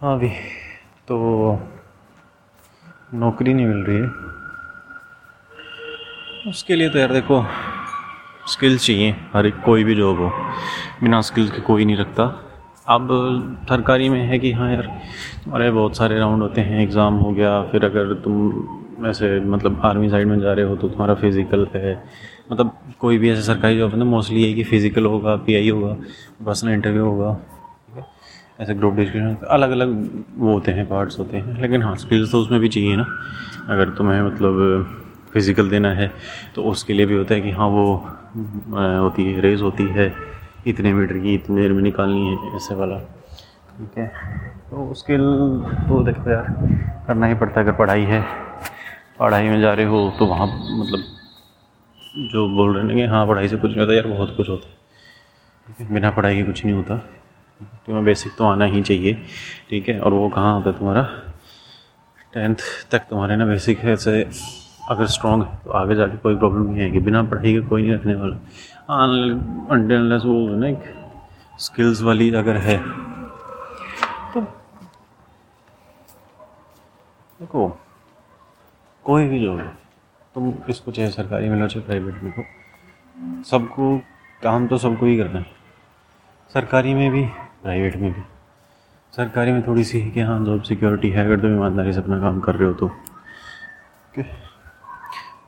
हाँ अभी तो नौकरी नहीं मिल रही है। उसके लिए तो यार देखो स्किल्स चाहिए, हर एक कोई भी जॉब हो। बिना स्किल्स के कोई नहीं रखता। अब सरकारी में है कि हाँ यार, तुम्हारे बहुत सारे राउंड होते हैं एग्ज़ाम हो गया, फिर अगर तुम ऐसे मतलब आर्मी साइड में जा रहे हो तो तुम्हारा फ़िज़िकल है। मतलब कोई भी ऐसे सरकारी जॉब है ना मोस्टली यही कि फ़िज़िकल होगा पीआई होगा पर्सनल इंटरव्यू होगा। ऐसे ग्रुप डिस्कशन अलग अलग वो होते हैं पार्ट्स होते हैं, लेकिन हाँ स्किल्स तो उसमें भी चाहिए ना। अगर तुम्हें मतलब फ़िज़िकल देना है तो उसके लिए भी होता है कि हाँ वो होती है रेस होती है, इतने मीटर की, इतनी देर में निकालनी है, ऐसे वाला। ठीक है? तो स्किल तो देखो यार, करना ही पड़ता है। अगर पढ़ाई है, पढ़ाई में जा रहे हो तो वहाँ मतलब जो बोल रहे हैं कि हाँ पढ़ाई से कुछ नहीं होता यार, बहुत कुछ होता है। बिना पढ़ाई के कुछ नहीं होता। तुम्हें बेसिक तो आना ही चाहिए, ठीक है? और वो कहाँ आता है तुम्हारा? टेंथ तक तुम्हारे ना बेसिक है, ऐसे अगर स्ट्रॉन्ग है तो आगे जाके कोई प्रॉब्लम नहीं आएगी। बिना पढ़ाई के कोई नहीं रखने वाला। अनलेस वो ना एक स्किल्स वाली अगर है तो देखो, कोई भी जो है, तुम इसको चाहे सरकारी में लो, चाहे प्राइवेट में हो सबको, काम तो सबको ही करना है। सरकारी में भी प्राइवेट में भी। सरकारी में थोड़ी सी है कि हाँ जॉब सिक्योरिटी है, अगर तुम ईमानदारी से अपना काम कर रहे हो तो।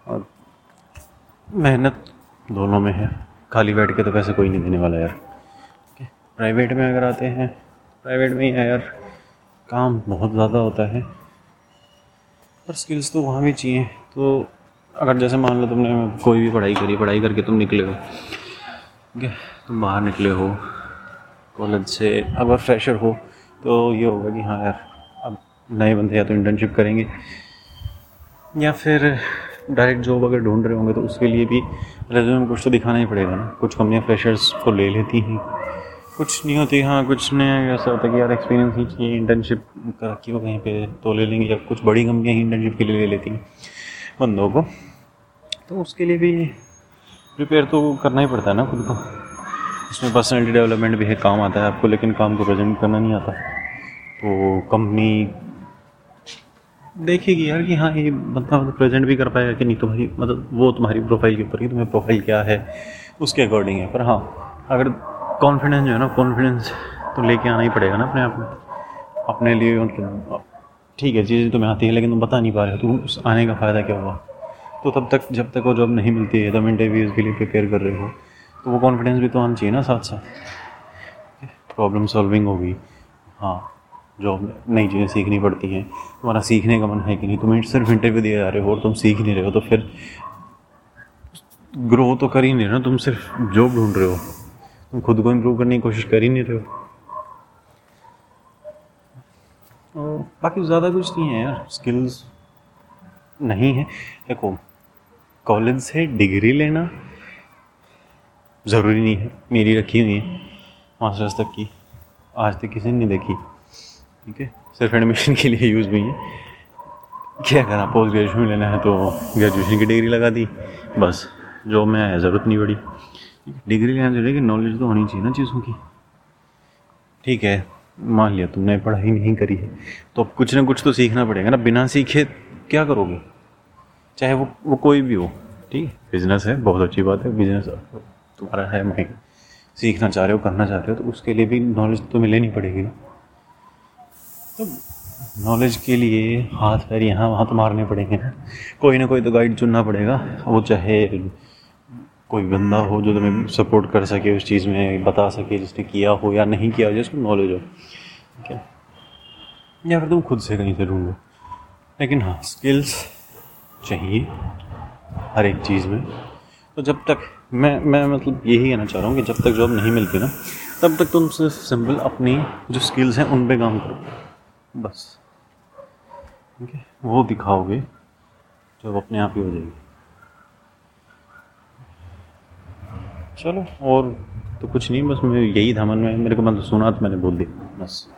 और मेहनत दोनों में है। खाली बैठ के तो पैसे कोई नहीं देने वाला यार। प्राइवेट में अगर आते हैं प्राइवेट में ही है यार। काम बहुत ज़्यादा होता है। पर स्किल्स तो वहाँ भी चाहिए। तो अगर जैसे मान लो तुमने कोई भी पढ़ाई करी, पढ़ाई करके तुम निकले हो। ठीक है तुम बाहर निकले हो। कॉलेज से अगर फ्रेशर हो तो ये होगा कि हाँ यार, अब नए बंदे या तो इंटर्नशिप करेंगे, या फिर डायरेक्ट जॉब अगर ढूंढ रहे होंगे तो उसके लिए भी रेज्यूमे में कुछ तो दिखाना ही पड़ेगा ना। कुछ कंपनियाँ फ्रेशर्स को ले लेती हैं, कुछ नहीं होती हाँ कुछ ने ऐसा होता है कि यार एक्सपीरियंस ही चाहिए इंटर्नशिप कर रखी हो कहीं पे तो ले लेंगे, या कुछ बड़ी कंपनियाँ ही इंटर्नशिप के लिए ले लेती हैं बंदों को। तो उसके लिए भी प्रिपेयर तो करना ही पड़ता है ना खुद को। इसमें पर्सनैलिटी डेवलपमेंट भी है, काम आता है आपको, लेकिन काम को प्रेजेंट करना नहीं आता। तो कंपनी देखेगी यार कि हाँ ये बंदा मतलब प्रेजेंट भी कर पाएगा कि नहीं। तुम्हारी मतलब वो तुम्हारी प्रोफ़ाइल के ऊपर कि तुम्हें प्रोफ़ाइल क्या है, उसके अकॉर्डिंग है। पर हाँ अगर कॉन्फिडेंस जो है ना कॉन्फिडेंस तो लेके आना ही पड़ेगा ना अपने आप में। अपने लिए मतलब ठीक है, चीज़ें तुम्हें आती है, लेकिन तुम बता नहीं पा रहे हो तो उस आने का फ़ायदा क्या हुआ? तो तब तक, जब तक वो जॉब नहीं मिलती है तब इंटरव्यूज़ के लिए प्रिपेयर कर रहे हो तो वो कॉन्फिडेंस भी तो आना चाहिए ना साथ साथ। प्रॉब्लम सॉल्विंग होगी। हाँ जॉब नई चीज़ें सीखनी पड़ती हैं। तुम्हारा सीखने का मन है कि नहीं? तुम्हें सिर्फ़ इंटरव्यू दिए जा रहे हो और तुम सीख नहीं रहे हो तो फिर ग्रो तो कर ही नहीं रहे ना, तुम सिर्फ़ जॉब ढूंढ रहे हो। तुम खुद को इम्प्रूव करने की कोशिश कर ही नहीं रहे हो। बाकी ज़्यादा कुछ नहीं है यार। स्किल्स नहीं है। देखो कॉलेज से डिग्री लेना ज़रूरी नहीं है। मेरी रखी हुई है। मास्टर्स तक की। आज तक किसी ने नहीं देखी। ठीक है? सिर्फ़ एडमिशन के लिए यूज़ हुई है। क्या करा? पोस्ट ग्रेजुएशन लेना है तो ग्रेजुएशन की डिग्री लगा दी। बस। जॉब में ज़रूरत नहीं पड़ी। डिग्री लेना चाहिए कि नॉलेज तो होनी चाहिए ना चीज़ों की। ठीक है। मान लिया तुमने, पढ़ाई नहीं करी है। तो अब कुछ ना कुछ तो सीखना पड़ेगा ना। बिना सीखे क्या करोगे? चाहे वो वो कोई भी हो। ठीक है? बिज़नेस है, बहुत अच्छी बात है। बिज़नेस तुम्हारा है, मैं सीखना चाह रहे हो, करना चाह रहे हो तो उसके लिए भी नॉलेज तो मिले नहीं पड़ेगी ना। तो नॉलेज के लिए हाथ, पैर यहाँ, वहाँ तो मारने पड़ेंगे ना। कोई ना कोई तो गाइड चुनना पड़ेगा, वो चाहे कोई बंदा हो जो तुम्हें सपोर्ट कर सके उस चीज़ में, बता सके जिसने किया हो या नहीं किया हो, जिसको नॉलेज हो, ठीक है? या फिर तुम खुद से कहीं से ढूंढो। लेकिन हाँ स्किल्स चाहिए हर एक चीज़ में। तो जब तक मैं मैं मतलब यही कहना चाह रहा हूँ कि जब तक जॉब नहीं मिलती ना, तब तक तुम सिर्फ़ सिंपल अपनी जो स्किल्स हैं, उन पे काम करो। बस। ठीक है? वो दिखाओगे, जब अपने आप ही हो जाएगी। चलो, और तो कुछ नहीं, बस मैं यही था, मन में मेरे को मतलब सुना तो मैंने बोल दिया। बस।